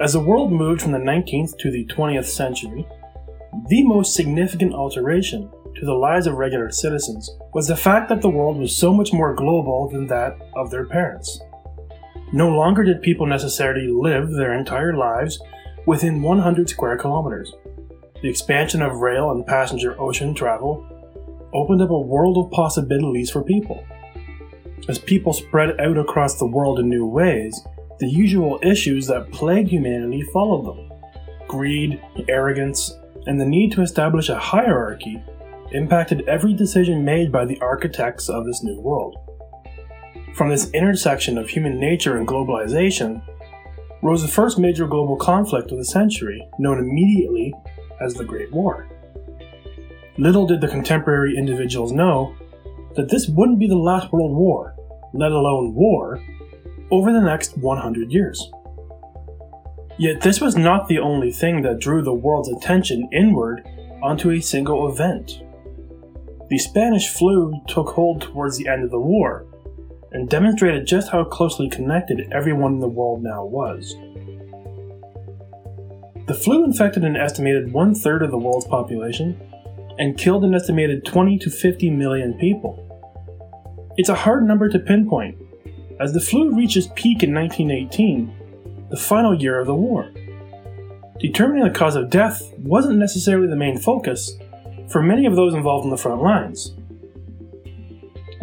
As the world moved from the 19th to the 20th century, the most significant alteration to the lives of regular citizens was the fact that the world was so much more global than that of their parents. No longer did people necessarily live their entire lives within 100 square kilometers. The expansion of rail and passenger ocean travel opened up a world of possibilities for people. As people spread out across the world in new ways, the usual issues that plague humanity followed them greed, arrogance, and the need to establish a hierarchy impacted every decision made by the architects of this new world. From this intersection of human nature and globalization rose the first major global conflict of the century, known immediately as the Great War. Little did the contemporary individuals know that this wouldn't be the last world war, let alone war, over the next 100 years. Yet this was not the only thing that drew the world's attention inward onto a single event. The Spanish flu took hold towards the end of the war and demonstrated just how closely connected everyone in the world now was. The flu infected an estimated one third of the world's population and killed an estimated 20 to 50 million people. It's a hard number to pinpoint, as the flu reached its peak in 1918, the final year of the war. Determining the cause of death wasn't necessarily the main focus for many of those involved in the front lines.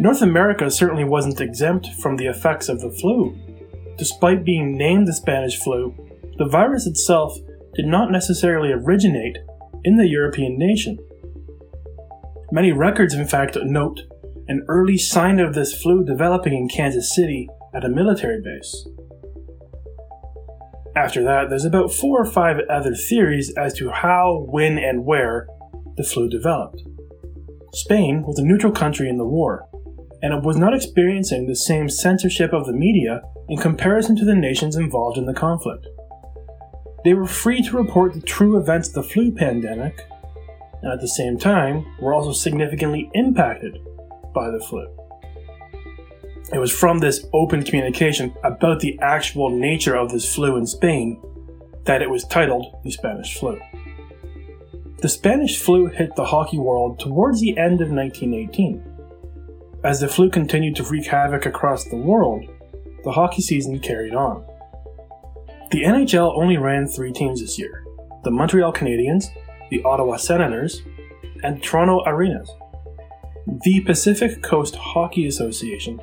North America certainly wasn't exempt from the effects of the flu. Despite being named the Spanish flu, the virus itself did not necessarily originate in the European nation. Many records, in fact, note an early sign of this flu developing in Kansas City at a military base. After that, there's about four or five other theories as to how, when, and where the flu developed. Spain was a neutral country in the war, and it was not experiencing the same censorship of the media in comparison to the nations involved in the conflict. They were free to report the true events of the flu pandemic, and at the same time were also significantly impacted by the flu. It was from this open communication about the actual nature of this flu in Spain that it was titled the Spanish flu. The Spanish flu hit the hockey world towards the end of 1918. As the flu continued to wreak havoc across the world, the hockey season carried on. The NHL only ran three teams this year the Montreal Canadiens, the Ottawa Senators, and Toronto Arenas. The Pacific Coast Hockey Association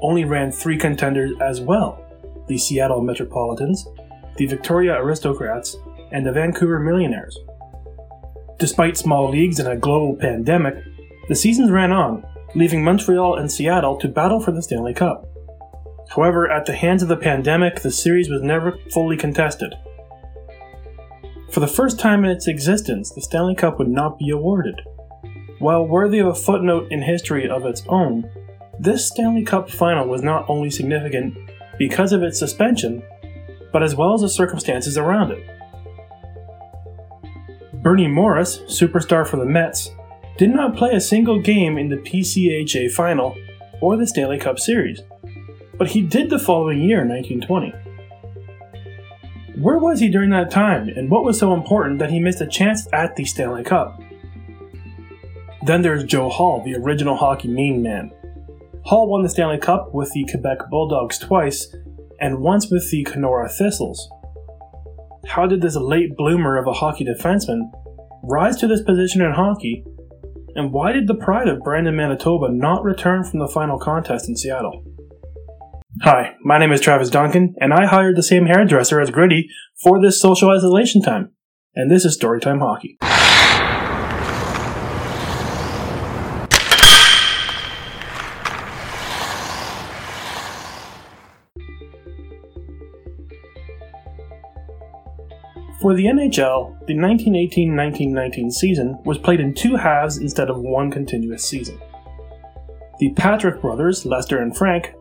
only ran three contenders as well the Seattle Metropolitans, the Victoria Aristocrats, and the Vancouver Millionaires. Despite small leagues and a global pandemic, the seasons ran on, leaving Montreal and Seattle to battle for the Stanley Cup. However, at the hands of the pandemic, the series was never fully contested. For the first time in its existence, the Stanley Cup would not be awarded. While worthy of a footnote in history of its own, this Stanley Cup final was not only significant because of its suspension, but as well as the circumstances around it. Bernie Morris, superstar for the Mets, did not play a single game in the PCHA final or the Stanley Cup Series, but he did the following year, 1920. Where was he during that time, and what was so important that he missed a chance at the Stanley Cup? Then there's Joe Hall, the original hockey mean man. Hall won the Stanley Cup with the Quebec Bulldogs twice, and once with the Kenora Thistles. How did this late bloomer of a hockey defenseman rise to this position in hockey, and why did the pride of Brandon, Manitoba not return from the final contest in Seattle? Hi, my name is Travis Duncan, and I hired the same hairdresser as Gritty for this social isolation time. And this is Storytime Hockey. For the NHL, the 1918-1919 season was played in two halves instead of one continuous season. The Patrick brothers, Lester and Frank,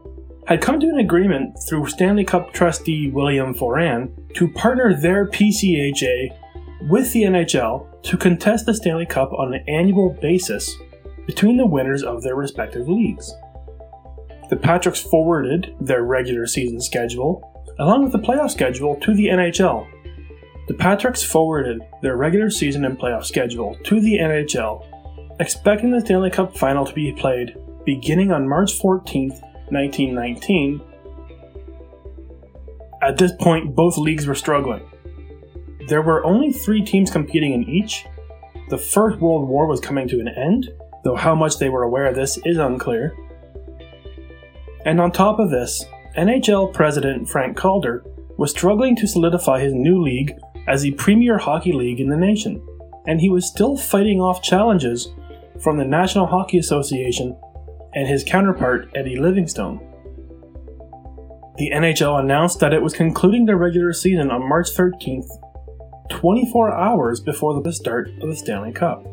had come to an agreement through Stanley Cup trustee William Foran to partner their PCHA with the NHL to contest the Stanley Cup on an annual basis between the winners of their respective leagues. The Patricks forwarded their regular season schedule along with the playoff schedule, to the NHL. The Patricks forwarded their regular season and playoff schedule to the NHL, expecting the Stanley Cup final to be played beginning on March 14, 1919. At this point, both leagues were struggling. There were only three teams competing in each. The First World War was coming to an end, though how much they were aware of this is unclear. And on top of this, NHL president Frank Calder was struggling to solidify his new league as the premier hockey league in the nation, and he was still fighting off challenges from the National Hockey Association and his counterpart Eddie Livingstone. The NHL announced that it was concluding the regular season on March 13th, 24 hours before the start of the Stanley Cup.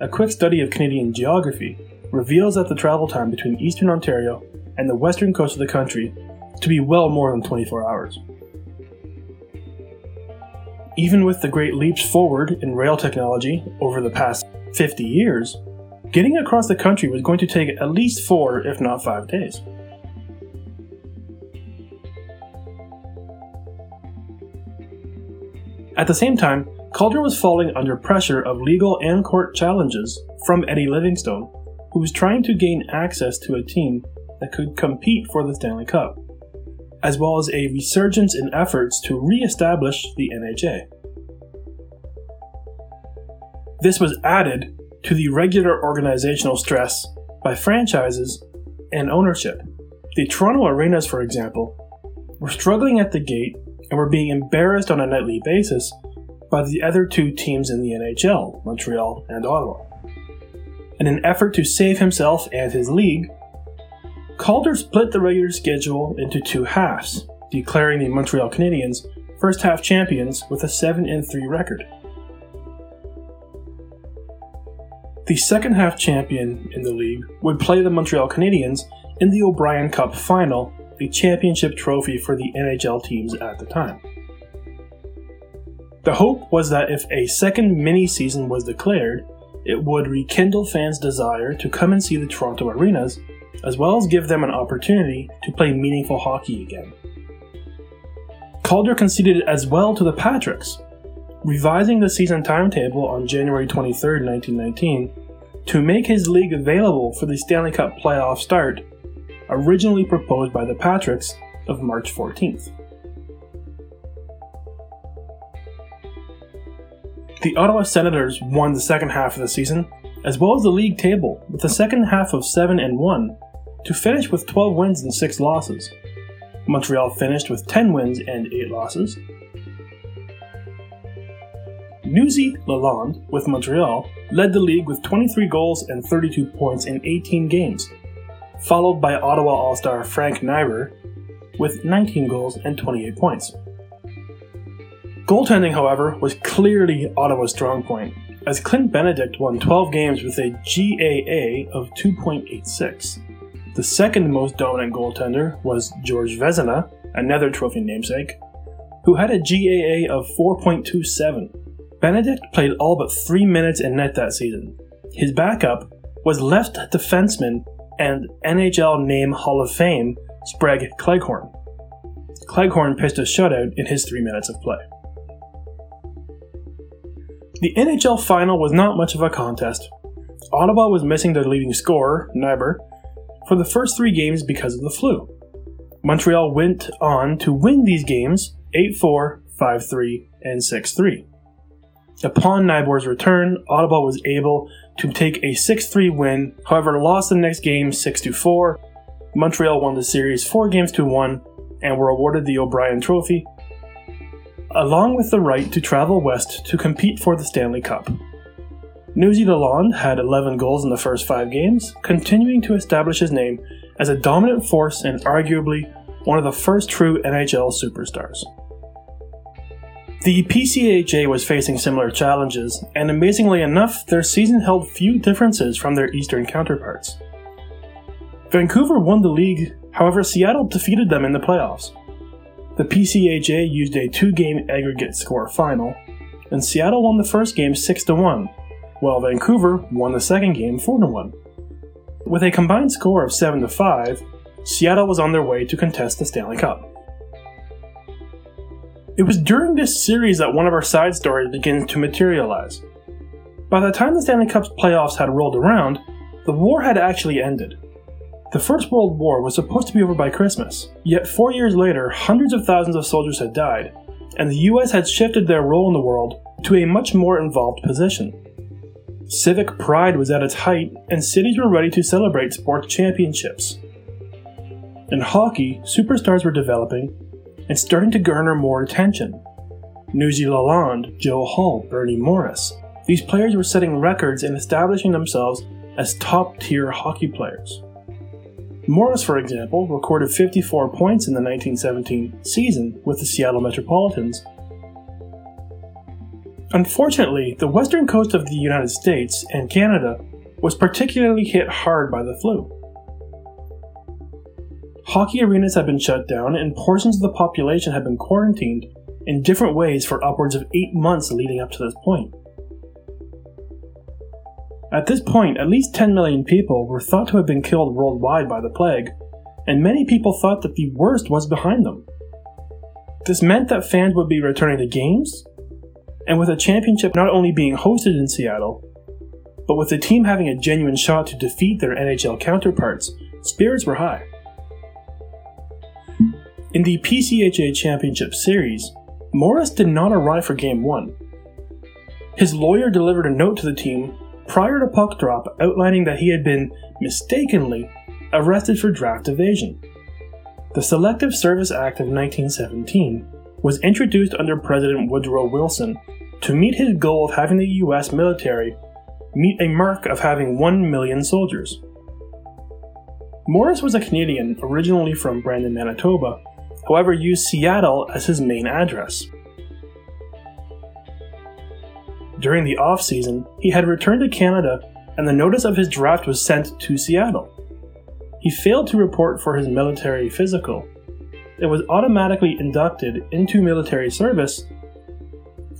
A quick study of Canadian geography reveals that the travel time between eastern Ontario and the western coast of the country to be well more than 24 hours. Even with the great leaps forward in rail technology over the past 50 years, getting across the country was going to take at least four, if not five days. At the same time, Calder was falling under pressure of legal and court challenges from Eddie Livingstone, who was trying to gain access to a team that could compete for the Stanley Cup as well as a resurgence in efforts to re establish the NHA. This was added to the regular organizational stress by franchises and ownership. The Toronto Arenas, for example, were struggling at the gate and were being embarrassed on a nightly basis by the other two teams in the NHL, Montreal and Ottawa. In an effort to save himself and his league, Calder split the regular schedule into two halves, declaring the Montreal Canadiens first half champions with a 7 3 record. The second half champion in the league would play the Montreal Canadiens in the O'Brien Cup final, the championship trophy for the NHL teams at the time. The hope was that if a second mini season was declared, it would rekindle fans' desire to come and see the Toronto arenas as well as give them an opportunity to play meaningful hockey again. Calder conceded as well to the Patricks, revising the season timetable on January 23, 1919, to make his league available for the Stanley Cup playoff start, originally proposed by the Patricks of March 14th. The Ottawa Senators won the second half of the season, as well as the league table, with a second half of 7 and 1, to finish with 12 wins and 6 losses. Montreal finished with 10 wins and 8 losses. Newsy Lalonde, with Montreal, led the league with 23 goals and 32 points in 18 games, followed by Ottawa All Star Frank Nighbor with 19 goals and 28 points. Goaltending, however, was clearly Ottawa's strong point, as Clint Benedict won 12 games with a GAA of 2.86. The second most dominant goaltender was George Vezina, another trophy namesake, who had a GAA of 4.27. Benedict played all but three minutes in net that season. His backup was left defenseman and NHL name Hall of Fame Sprague Cleghorn. Cleghorn pitched a shutout in his three minutes of play. The NHL final was not much of a contest. Ottawa was missing their leading scorer, Nighbor, for the first three games because of the flu. Montreal went on to win these games 8 4, 5 3, and 6 3. Upon Nighbor's return, Ottawa was able to take a 6 3 win, however, lost the next game 6 4. Montreal won the series 4 games to 1 and were awarded the O'Brien Trophy, along with the right to travel west to compete for the Stanley Cup. Newsy Lalonde had 11 goals in the first five games, continuing to establish his name as a dominant force and arguably one of the first true NHL superstars. The PCHA was facing similar challenges, and amazingly enough, their season held few differences from their Eastern counterparts. Vancouver won the league, however, Seattle defeated them in the playoffs. The PCHA used a two game aggregate score final, and Seattle won the first game 6 1, while Vancouver won the second game 4 1. With a combined score of 7 5, Seattle was on their way to contest the Stanley Cup. It was during this series that one of our side stories begins to materialize. By the time the Stanley Cup's playoffs had rolled around, the war had actually ended. The First World War was supposed to be over by Christmas, yet four years later, hundreds of thousands of soldiers had died, and the US had shifted their role in the world to a much more involved position. Civic pride was at its height, and cities were ready to celebrate sports championships. In hockey, superstars were developing and starting to garner more attention. Newsy Lalonde, Joe Hall, Bernie Morris. These players were setting records and establishing themselves as top tier hockey players. Morris, for example, recorded 54 points in the 1917 season with the Seattle Metropolitans. Unfortunately, the western coast of the United States and Canada was particularly hit hard by the flu. Hockey arenas had been shut down, and portions of the population had been quarantined in different ways for upwards of eight months leading up to this point. At this point, at least 10 million people were thought to have been killed worldwide by the plague, and many people thought that the worst was behind them. This meant that fans would be returning to games, and with a championship not only being hosted in Seattle, but with the team having a genuine shot to defeat their NHL counterparts, spirits were high. In the PCHA Championship Series, Morris did not arrive for Game 1. His lawyer delivered a note to the team prior to puck drop outlining that he had been mistakenly arrested for draft evasion. The Selective Service Act of 1917 was introduced under President Woodrow Wilson to meet his goal of having the US military meet a mark of having 1 million soldiers. Morris was a Canadian originally from Brandon, Manitoba, however, used Seattle as his main address. During the off season, he had returned to Canada and the notice of his draft was sent to Seattle. He failed to report for his military physical. It was automatically inducted into military service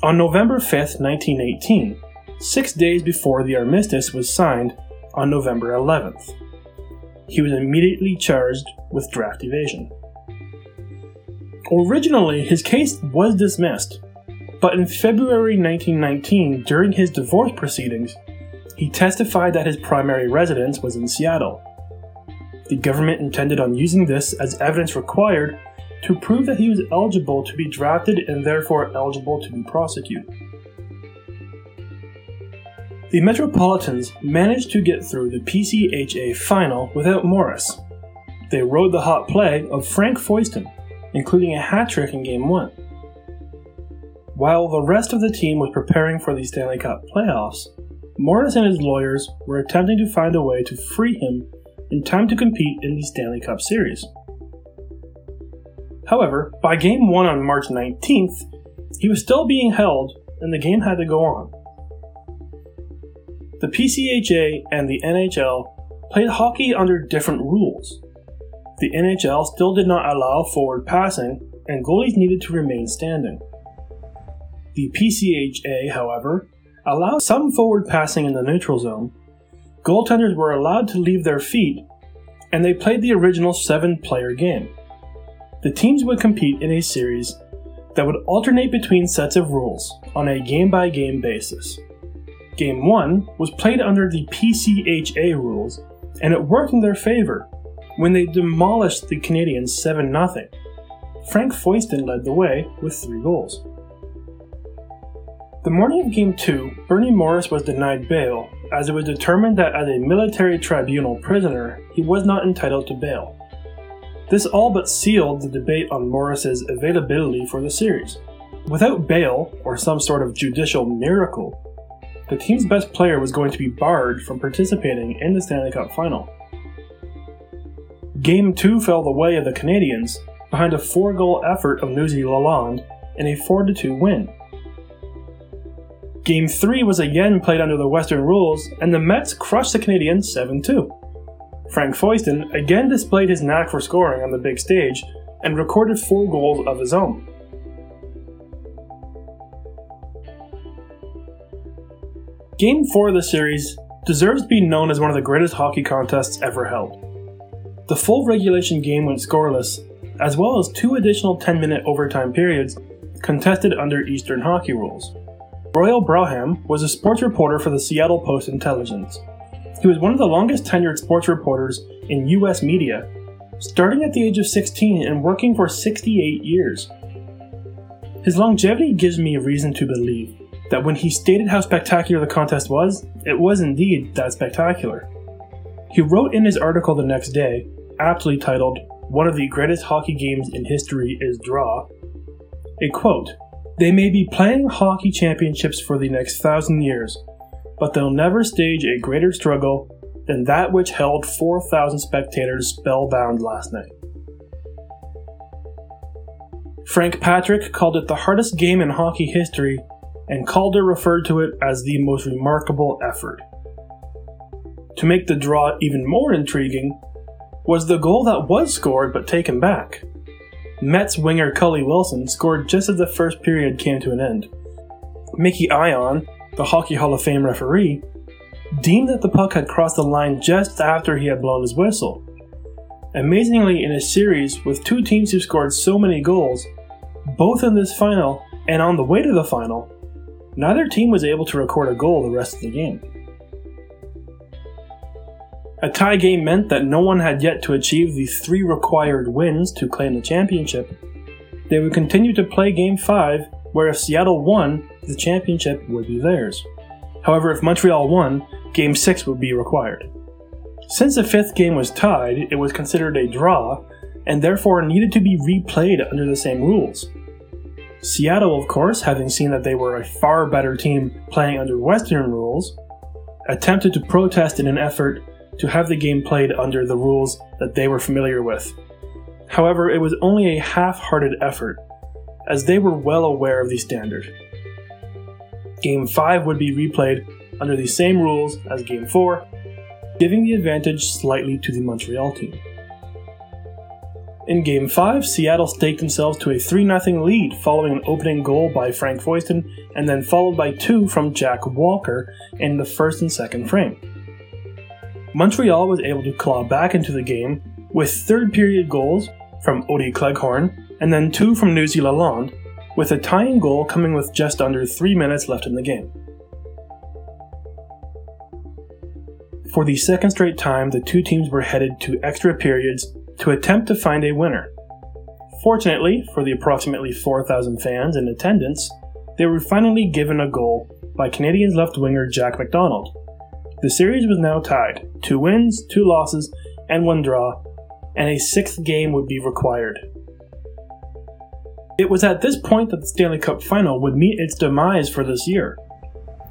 on November 5, 1918, six days before the armistice was signed on November 11th. He was immediately charged with draft evasion. Originally, his case was dismissed, but in February 1919, during his divorce proceedings, he testified that his primary residence was in Seattle. The government intended on using this as evidence required to prove that he was eligible to be drafted and therefore eligible to be prosecuted. The Metropolitans managed to get through the PCHA final without Morris. They rode the hot play of Frank Foyston, including a hat trick in Game 1. While the rest of the team was preparing for the Stanley Cup playoffs, Morris and his lawyers were attempting to find a way to free him in time to compete in the Stanley Cup Series. However, by game 1 on March 19th, he was still being held and the game had to go on. The PCHA and the NHL played hockey under different rules. The NHL still did not allow forward passing, and goalies needed to remain standing. The PCHA, however, allowed some forward passing in the neutral zone. Goaltenders were allowed to leave their feet, and they played the original seven player game. The teams would compete in a series that would alternate between sets of rules on a game by game basis. Game 1 was played under the PCHA rules, and it worked in their favor when they demolished the Canadiens 7 0. Frank Foyston led the way with three goals. The morning of Game 2, Bernie Morris was denied bail, as it was determined that as a military tribunal prisoner, he was not entitled to bail. This all but sealed the debate on Morris's availability for the series. Without bail, or some sort of judicial miracle, the team's best player was going to be barred from participating in the Stanley Cup final. Game 2 fell the way of the Canadiens behind a four goal effort of Newsy Lalonde in a 4 2 win. Game 3 was again played under the Western rules, and the Mets crushed the Canadiens 7 2. Frank Foyston again displayed his knack for scoring on the big stage and recorded four goals of his own. Game 4 of the series deserves to be known as one of the greatest hockey contests ever held. The full regulation game went scoreless, as well as two additional 10 minute overtime periods contested under Eastern hockey rules. Royal Brougham was a sports reporter for the Seattle Post Intelligence. He was one of the longest tenured sports reporters in US media, starting at the age of 16 and working for 68 years. His longevity gives me reason to believe that when he stated how spectacular the contest was, it was indeed that spectacular. He wrote in his article the next day, aptly titled, One of the greatest hockey games in history is draw, a quote, They may be playing hockey championships for the next thousand years, but they'll never stage a greater struggle than that which held 4,000 spectators spellbound last night. Frank Patrick called it the hardest game in hockey history, and Calder referred to it as the most remarkable effort. To make the draw even more intriguing, was the goal that was scored but taken back. Mets winger Cully Wilson scored just as the first period came to an end. Mickey Ion, the Hockey Hall of Fame referee, deemed that the puck had crossed the line just after he had blown his whistle. Amazingly, in a series with two teams who scored so many goals, both in this final and on the way to the final, neither team was able to record a goal the rest of the game. A tie game meant that no one had yet to achieve the three required wins to claim the championship. They would continue to play Game 5, where if Seattle won, the championship would be theirs. However, if Montreal won, Game 6 would be required. Since the fifth game was tied, it was considered a draw, and therefore needed to be replayed under the same rules. Seattle, of course, having seen that they were a far better team playing under Western rules, attempted to protest in an effort to have the game played under the rules that they were familiar with. However, it was only a half hearted effort, as they were well aware of the standard. Game 5 would be replayed under the same rules as Game 4, giving the advantage slightly to the Montreal team. In Game 5, Seattle staked themselves to a 3 0 lead following an opening goal by Frank Foyston and then followed by two from Jack Walker in the first and second frame. Montreal was able to claw back into the game with third period goals from Odie Cleghorn and then two from Newsy Lalonde, with a tying goal coming with just under three minutes left in the game. For the second straight time, the two teams were headed to extra periods to attempt to find a winner. Fortunately, for the approximately 4,000 fans in attendance, they were finally given a goal by Canadiens left winger Jack MacDonald. The series was now tied two wins, two losses, and one draw, and a sixth game would be required. It was at this point that the Stanley Cup final would meet its demise for this year.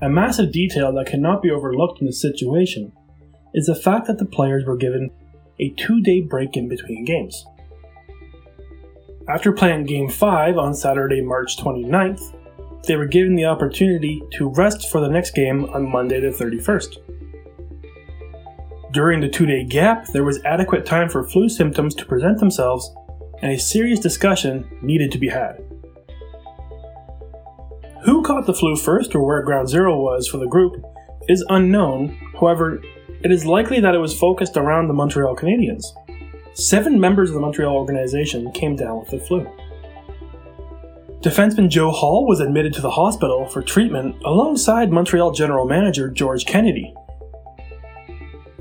A massive detail that cannot be overlooked in this situation is the fact that the players were given a two day break in between games. After playing Game 5 on Saturday, March 29th, they were given the opportunity to rest for the next game on Monday, the 31st. During the two day gap, there was adequate time for flu symptoms to present themselves, and a serious discussion needed to be had. Who caught the flu first or where ground zero was for the group is unknown, however, it is likely that it was focused around the Montreal Canadiens. Seven members of the Montreal organization came down with the flu. Defenseman Joe Hall was admitted to the hospital for treatment alongside Montreal general manager George Kennedy.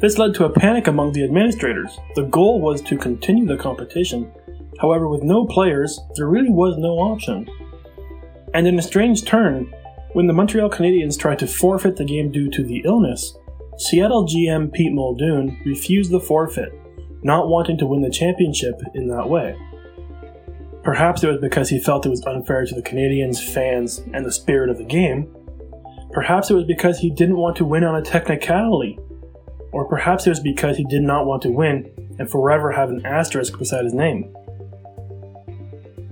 This led to a panic among the administrators. The goal was to continue the competition. However, with no players, there really was no option. And in a strange turn, when the Montreal Canadiens tried to forfeit the game due to the illness, Seattle GM Pete Muldoon refused the forfeit, not wanting to win the championship in that way. Perhaps it was because he felt it was unfair to the Canadiens, fans, and the spirit of the game. Perhaps it was because he didn't want to win on a technicality. Or perhaps it was because he did not want to win and forever have an asterisk beside his name.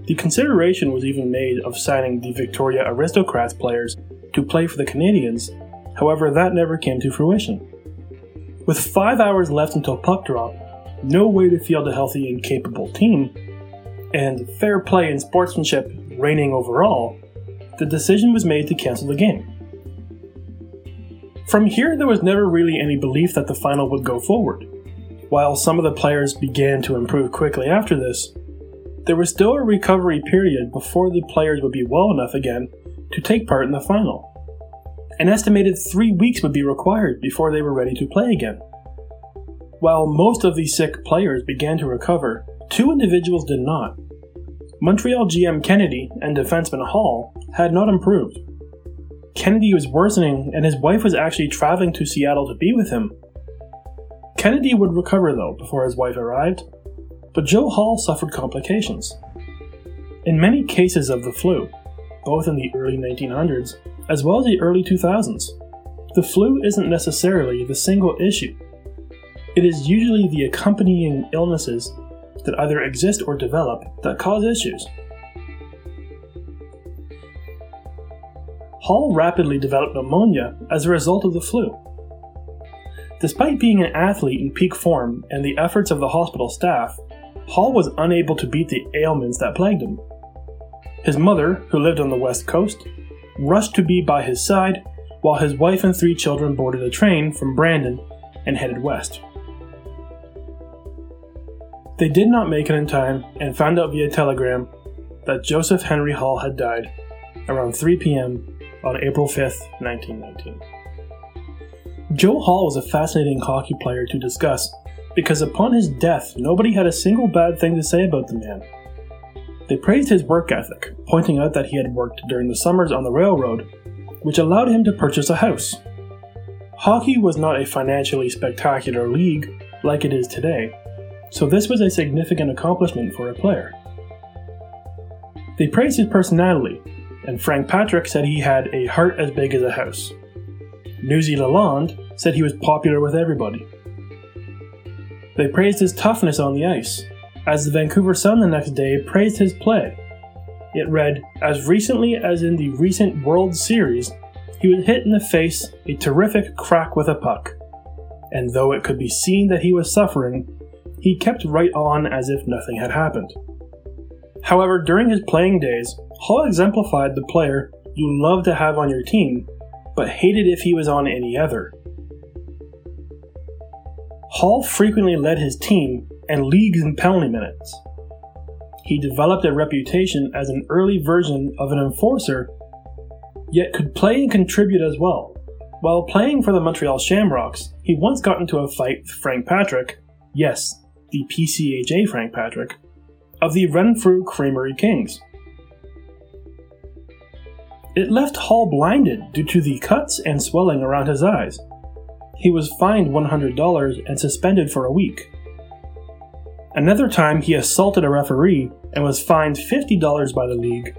The consideration was even made of signing the Victoria Aristocrats players to play for the Canadiens, However, that never came to fruition. With five hours left until puck drop, no way to field a healthy and capable team, and fair play and sportsmanship reigning overall, the decision was made to cancel the game. From here, there was never really any belief that the final would go forward. While some of the players began to improve quickly after this, there was still a recovery period before the players would be well enough again to take part in the final. An estimated three weeks would be required before they were ready to play again. While most of the sick players began to recover, two individuals did not. Montreal GM Kennedy and defenseman Hall had not improved. Kennedy was worsening, and his wife was actually traveling to Seattle to be with him. Kennedy would recover though before his wife arrived, but Joe Hall suffered complications. In many cases of the flu, both in the early 1900s as well as the early 2000s, the flu isn't necessarily the single issue. It is usually the accompanying illnesses that either exist or develop that cause issues. Hall rapidly developed pneumonia as a result of the flu. Despite being an athlete in peak form and the efforts of the hospital staff, Hall was unable to beat the ailments that plagued him. His mother, who lived on the west coast, rushed to be by his side, while his wife and three children boarded a train from Brandon and headed west. They did not make it in time and found out via telegram that Joseph Henry Hall had died around 3 p.m. on April 5, 1919. Joe Hall was a fascinating hockey player to discuss because upon his death, nobody had a single bad thing to say about the man. They praised his work ethic, pointing out that he had worked during the summers on the railroad, which allowed him to purchase a house. Hockey was not a financially spectacular league like it is today, so this was a significant accomplishment for a player. They praised his personality, and Frank Patrick said he had a heart as big as a house. Newsy Lalonde said he was popular with everybody. They praised his toughness on the ice, as the Vancouver Sun the next day praised his play. It read, As recently as in the recent World Series, he was hit in the face a terrific crack with a puck. And though it could be seen that he was suffering, he kept right on as if nothing had happened. However, during his playing days, Hall exemplified the player you love to have on your team, but hated if he was on any other. Hall frequently led his team and leagues in penalty minutes. He developed a reputation as an early version of an enforcer, yet could play and contribute as well. While playing for the Montreal Shamrocks, he once got into a fight with Frank Patrick, yes, the PCHA Frank Patrick, of the Renfrew Creamery Kings. It left Hall blinded due to the cuts and swelling around his eyes. He was fined $100 and suspended for a week. Another time, he assaulted a referee and was fined $50 by the league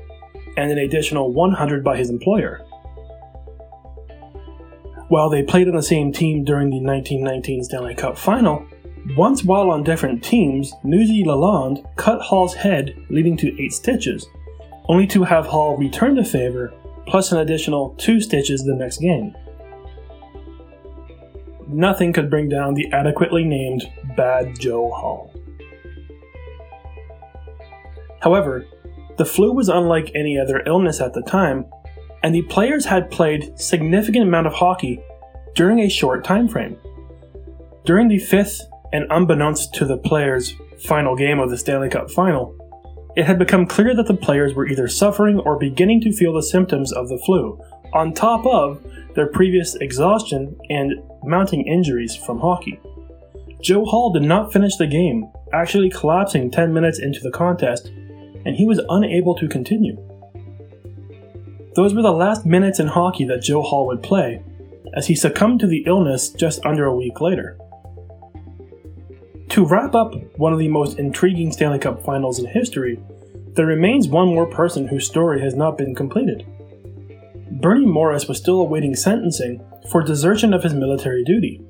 and an additional 100 by his employer. While they played on the same team during the 1919 Stanley Cup final, once while on different teams, Newsy Lalonde cut Hall's head, leading to eight stitches, only to have Hall return the favor, plus an additional two stitches the next game. Nothing could bring down the adequately named Bad Joe Hall. However, the flu was unlike any other illness at the time, and the players had played significant amount of hockey during a short time frame. During the fifth and unbeknownst to the players' final game of the Stanley Cup final, it had become clear that the players were either suffering or beginning to feel the symptoms of the flu, on top of their previous exhaustion and mounting injuries from hockey. Joe Hall did not finish the game, actually collapsing 10 minutes into the contest and he was unable to continue. Those were the last minutes in hockey that Joe Hall would play, as he succumbed to the illness just under a week later. To wrap up one of the most intriguing Stanley Cup finals in history, there remains one more person whose story has not been completed. Bernie Morris was still awaiting sentencing for desertion of his military duty.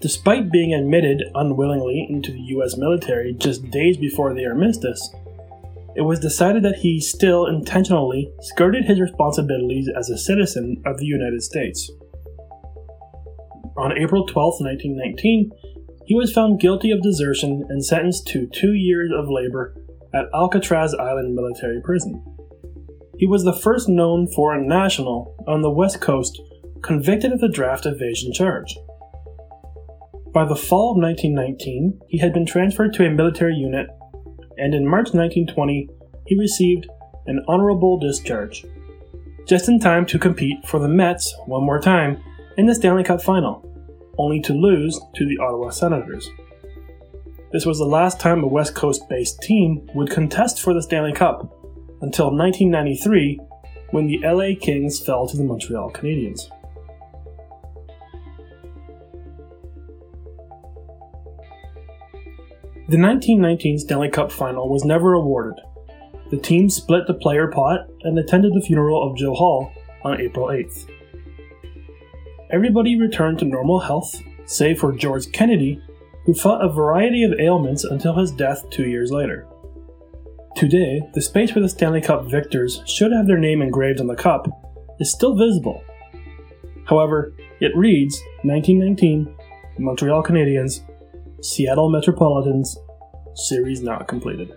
Despite being admitted unwillingly into the US military just days before the armistice, it was decided that he still intentionally skirted his responsibilities as a citizen of the United States. On April 12, 1919, he was found guilty of desertion and sentenced to two years of labor at Alcatraz Island Military Prison. He was the first known foreign national on the West Coast convicted of the draft evasion charge. By the fall of 1919, he had been transferred to a military unit and in March 1920 he received an honorable discharge, just in time to compete for the Mets one more time in the Stanley Cup final, only to lose to the Ottawa Senators. This was the last time a West Coast based team would contest for the Stanley Cup until 1993 when the LA Kings fell to the Montreal Canadiens. The 1919 Stanley Cup final was never awarded. The team split the player pot and attended the funeral of Joe Hall on April 8th. Everybody returned to normal health, save for George Kennedy, who fought a variety of ailments until his death two years later. Today, the space where the Stanley Cup victors should have their name engraved on the cup is still visible. However, it reads 1919 Montreal Canadiens, Seattle Metropolitans, series not completed.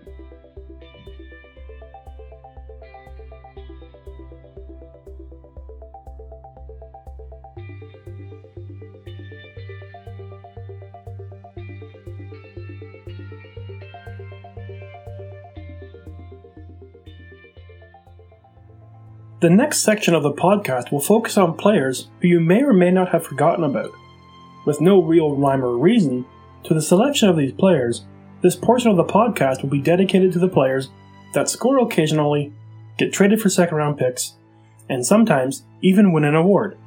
The next section of the podcast will focus on players who you may or may not have forgotten about. With no real rhyme or reason to the selection of these players, this portion of the podcast will be dedicated to the players that score occasionally, get traded for second round picks, and sometimes even win an award.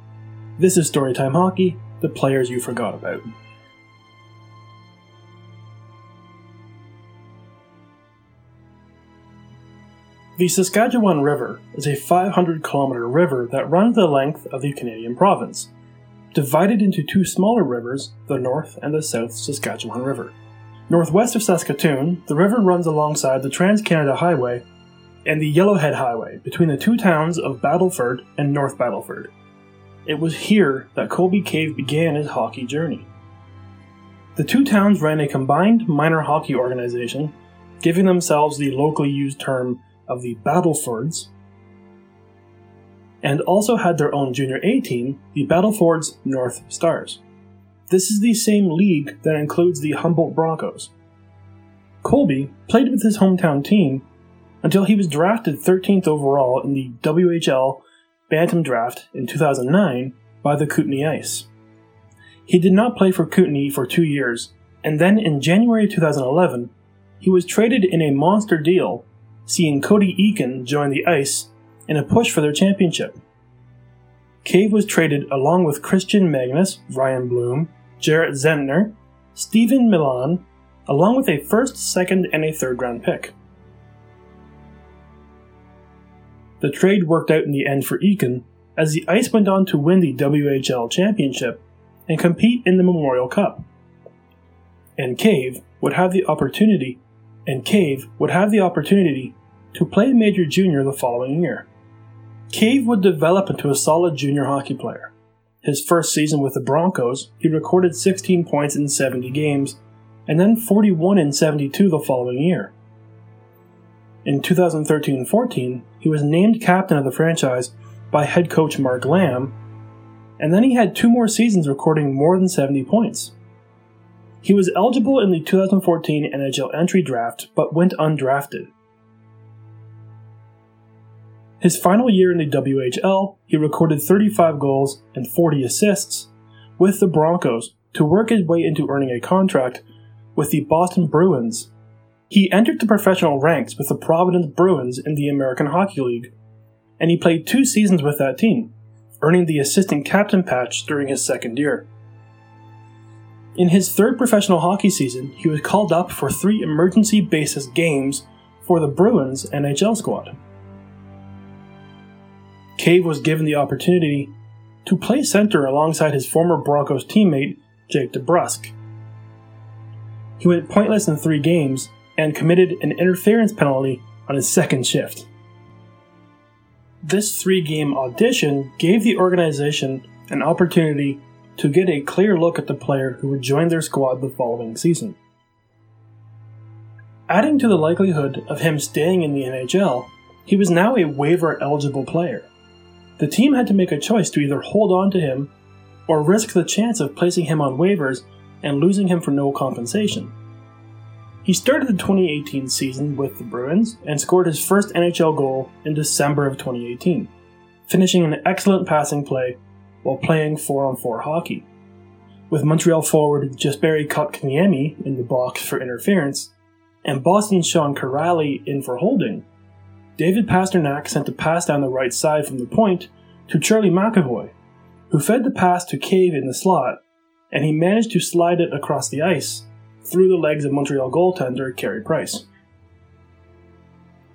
This is Storytime Hockey, the players you forgot about. The Saskatchewan River is a 500 kilometer river that runs the length of the Canadian province, divided into two smaller rivers, the North and the South Saskatchewan River. Northwest of Saskatoon, the river runs alongside the Trans Canada Highway and the Yellowhead Highway between the two towns of Battleford and North Battleford. It was here that Colby Cave began his hockey journey. The two towns ran a combined minor hockey organization, giving themselves the locally used term of the Battlefords, and also had their own junior A team, the Battlefords North Stars. This is the same league that includes the Humboldt Broncos. Colby played with his hometown team until he was drafted 13th overall in the WHL Bantam Draft in 2009 by the Kootenay Ice. He did not play for Kootenay for two years, and then in January 2011, he was traded in a monster deal seeing Cody Eakin join the Ice in a push for their championship. Cave was traded along with Christian Magnus, Ryan Bloom, Jarrett Zentner, Stephen Milan, along with a first, second, and a third round pick. The trade worked out in the end for Eakin, as the Ice went on to win the WHL championship and compete in the Memorial Cup. And Cave would have the opportunity and Cave would have the opportunity to play Major Junior the following year. Cave would develop into a solid junior hockey player. His first season with the Broncos, he recorded 16 points in 70 games, and then 41 in 72 the following year. In 2013 14, he was named captain of the franchise by head coach Mark Lamb, and then he had two more seasons recording more than 70 points. He was eligible in the 2014 NHL entry draft but went undrafted. His final year in the WHL, he recorded 35 goals and 40 assists with the Broncos to work his way into earning a contract with the Boston Bruins. He entered the professional ranks with the Providence Bruins in the American Hockey League, and he played two seasons with that team, earning the assistant captain patch during his second year. In his third professional hockey season, he was called up for three emergency basis games for the Bruins NHL squad. Cave was given the opportunity to play center alongside his former Broncos teammate, Jake DeBrusk. He went pointless in three games and committed an interference penalty on his second shift. This three game audition gave the organization an opportunity to get a clear look at the player who would join their squad the following season. Adding to the likelihood of him staying in the NHL, he was now a waiver eligible player. The team had to make a choice to either hold on to him or risk the chance of placing him on waivers and losing him for no compensation. He started the 2018 season with the Bruins and scored his first NHL goal in December of 2018, finishing an excellent passing play while playing 4 on 4 hockey. With Montreal forward Jesperi Kotkaniemi in the box for interference, and Boston's Sean Kuraly in for holding, David Pastrnak sent a pass down the right side from the point to Charlie McAvoy, who fed the pass to Cave in the slot, and he managed to slide it across the ice through the legs of Montreal goaltender Carey Price.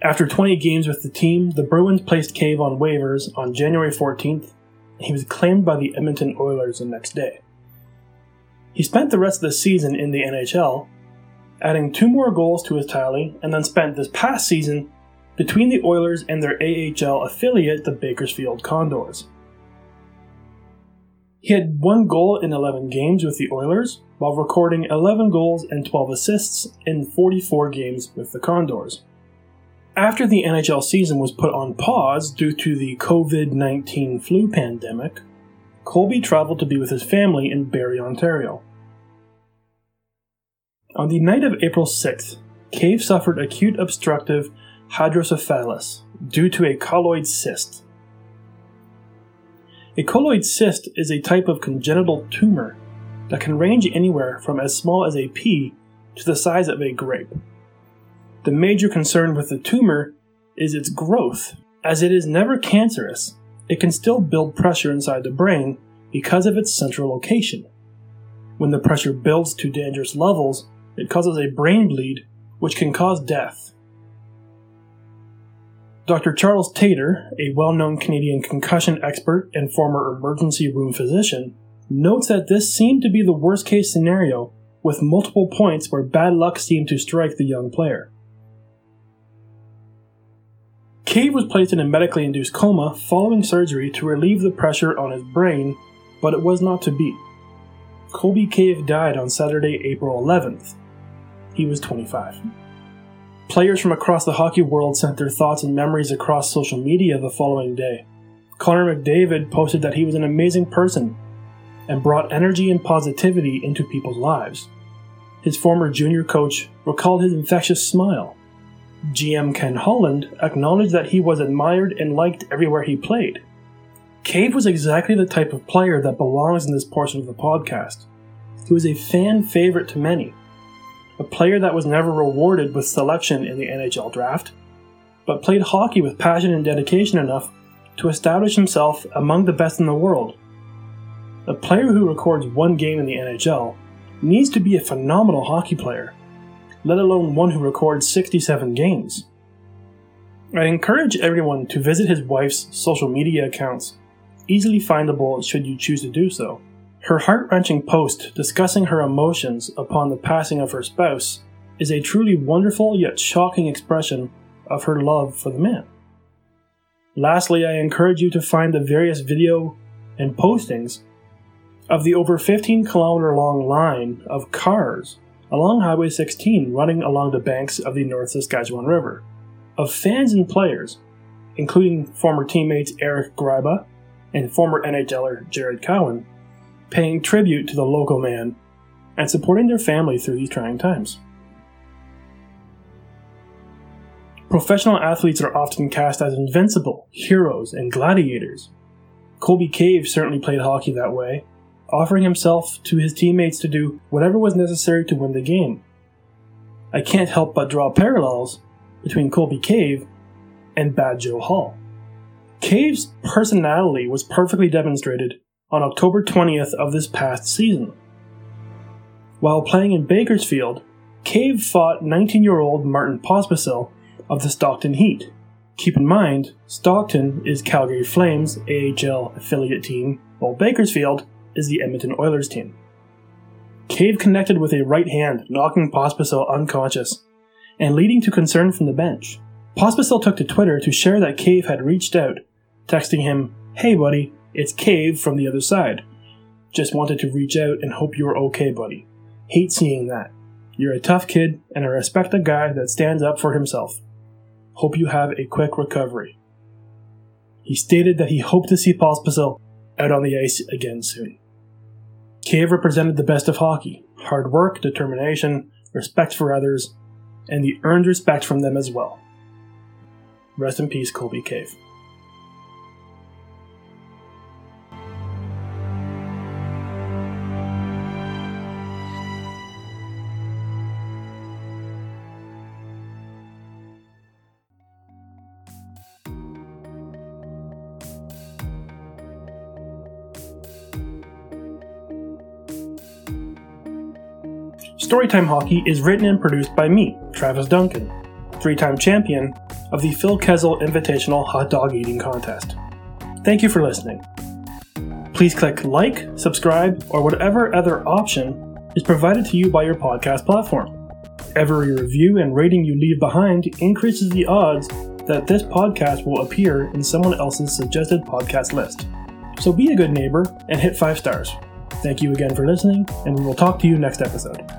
After 20 games with the team, the Bruins placed Cave on waivers on January 14th, and he was claimed by the Edmonton Oilers the next day. He spent the rest of the season in the NHL, adding two more goals to his tally, and then spent this past season between the Oilers and their AHL affiliate, the Bakersfield Condors. He had one goal in 11 games with the Oilers, while recording 11 goals and 12 assists in 44 games with the Condors. After the NHL season was put on pause due to the COVID 19 flu pandemic, Colby traveled to be with his family in Barrie, Ontario. On the night of April 6th, Cave suffered acute obstructive hydrocephalus due to a colloid cyst. A colloid cyst is a type of congenital tumor that can range anywhere from as small as a pea to the size of a grape. The major concern with the tumor is its growth. As it is never cancerous, it can still build pressure inside the brain because of its central location. When the pressure builds to dangerous levels, it causes a brain bleed, which can cause death. Dr. Charles Tator, a well known Canadian concussion expert and former emergency room physician, notes that this seemed to be the worst case scenario, with multiple points where bad luck seemed to strike the young player. Cave was placed in a medically induced coma following surgery to relieve the pressure on his brain, but it was not to be. Colby Cave died on Saturday, April 11th. He was 25. Players from across the hockey world sent their thoughts and memories across social media the following day. Connor McDavid posted that he was an amazing person and brought energy and positivity into people's lives. His former junior coach recalled his infectious smile. GM Ken Holland acknowledged that he was admired and liked everywhere he played. Cave was exactly the type of player that belongs in this portion of the podcast. He was a fan favorite to many, a player that was never rewarded with selection in the NHL draft, but played hockey with passion and dedication enough to establish himself among the best in the world. A player who records one game in the NHL needs to be a phenomenal hockey player, let alone one who records 67 games. I encourage everyone to visit his wife's social media accounts, easily findable should you choose to do so. Her heart wrenching post discussing her emotions upon the passing of her spouse is a truly wonderful yet shocking expression of her love for the man. Lastly, I encourage you to find the various video and postings of the over 15 kilometer long line of cars along Highway 16 running along the banks of the North Saskatchewan River, of fans and players, including former teammates Eric Gryba and former NHLer Jared Cowen, paying tribute to the local man and supporting their family through these trying times. Professional athletes are often cast as invincible, heroes, and gladiators. Colby Cave certainly played hockey that way, offering himself to his teammates to do whatever was necessary to win the game. I can't help but draw parallels between Colby Cave and Bad Joe Hall. Cave's personality was perfectly demonstrated on October 20th of this past season. While playing in Bakersfield, Cave fought 19 year old Martin Pospisil of the Stockton Heat. Keep in mind, Stockton is Calgary Flames' AHL affiliate team, while Bakersfield is the Edmonton Oilers team. Cave connected with a right hand, knocking Pospisil unconscious, and leading to concern from the bench. Pospisil took to Twitter to share that Cave had reached out, texting him, Hey buddy, it's Cave from the other side. Just wanted to reach out and hope you're okay, buddy. Hate seeing that. You're a tough kid, and I respect a guy that stands up for himself. Hope you have a quick recovery. He stated that he hoped to see Pospisil out on the ice again soon. Cave represented the best of hockey hard work, determination, respect for others, and the earned respect from them as well. Rest in peace, Colby Cave. Storytime Hockey is written and produced by me, Travis Duncan, three time champion of the Phil Kessel Invitational Hot Dog Eating Contest. Thank you for listening. Please click like, subscribe, or whatever other option is provided to you by your podcast platform. Every review and rating you leave behind increases the odds that this podcast will appear in someone else's suggested podcast list. So be a good neighbor and hit five stars. Thank you again for listening, and we will talk to you next episode.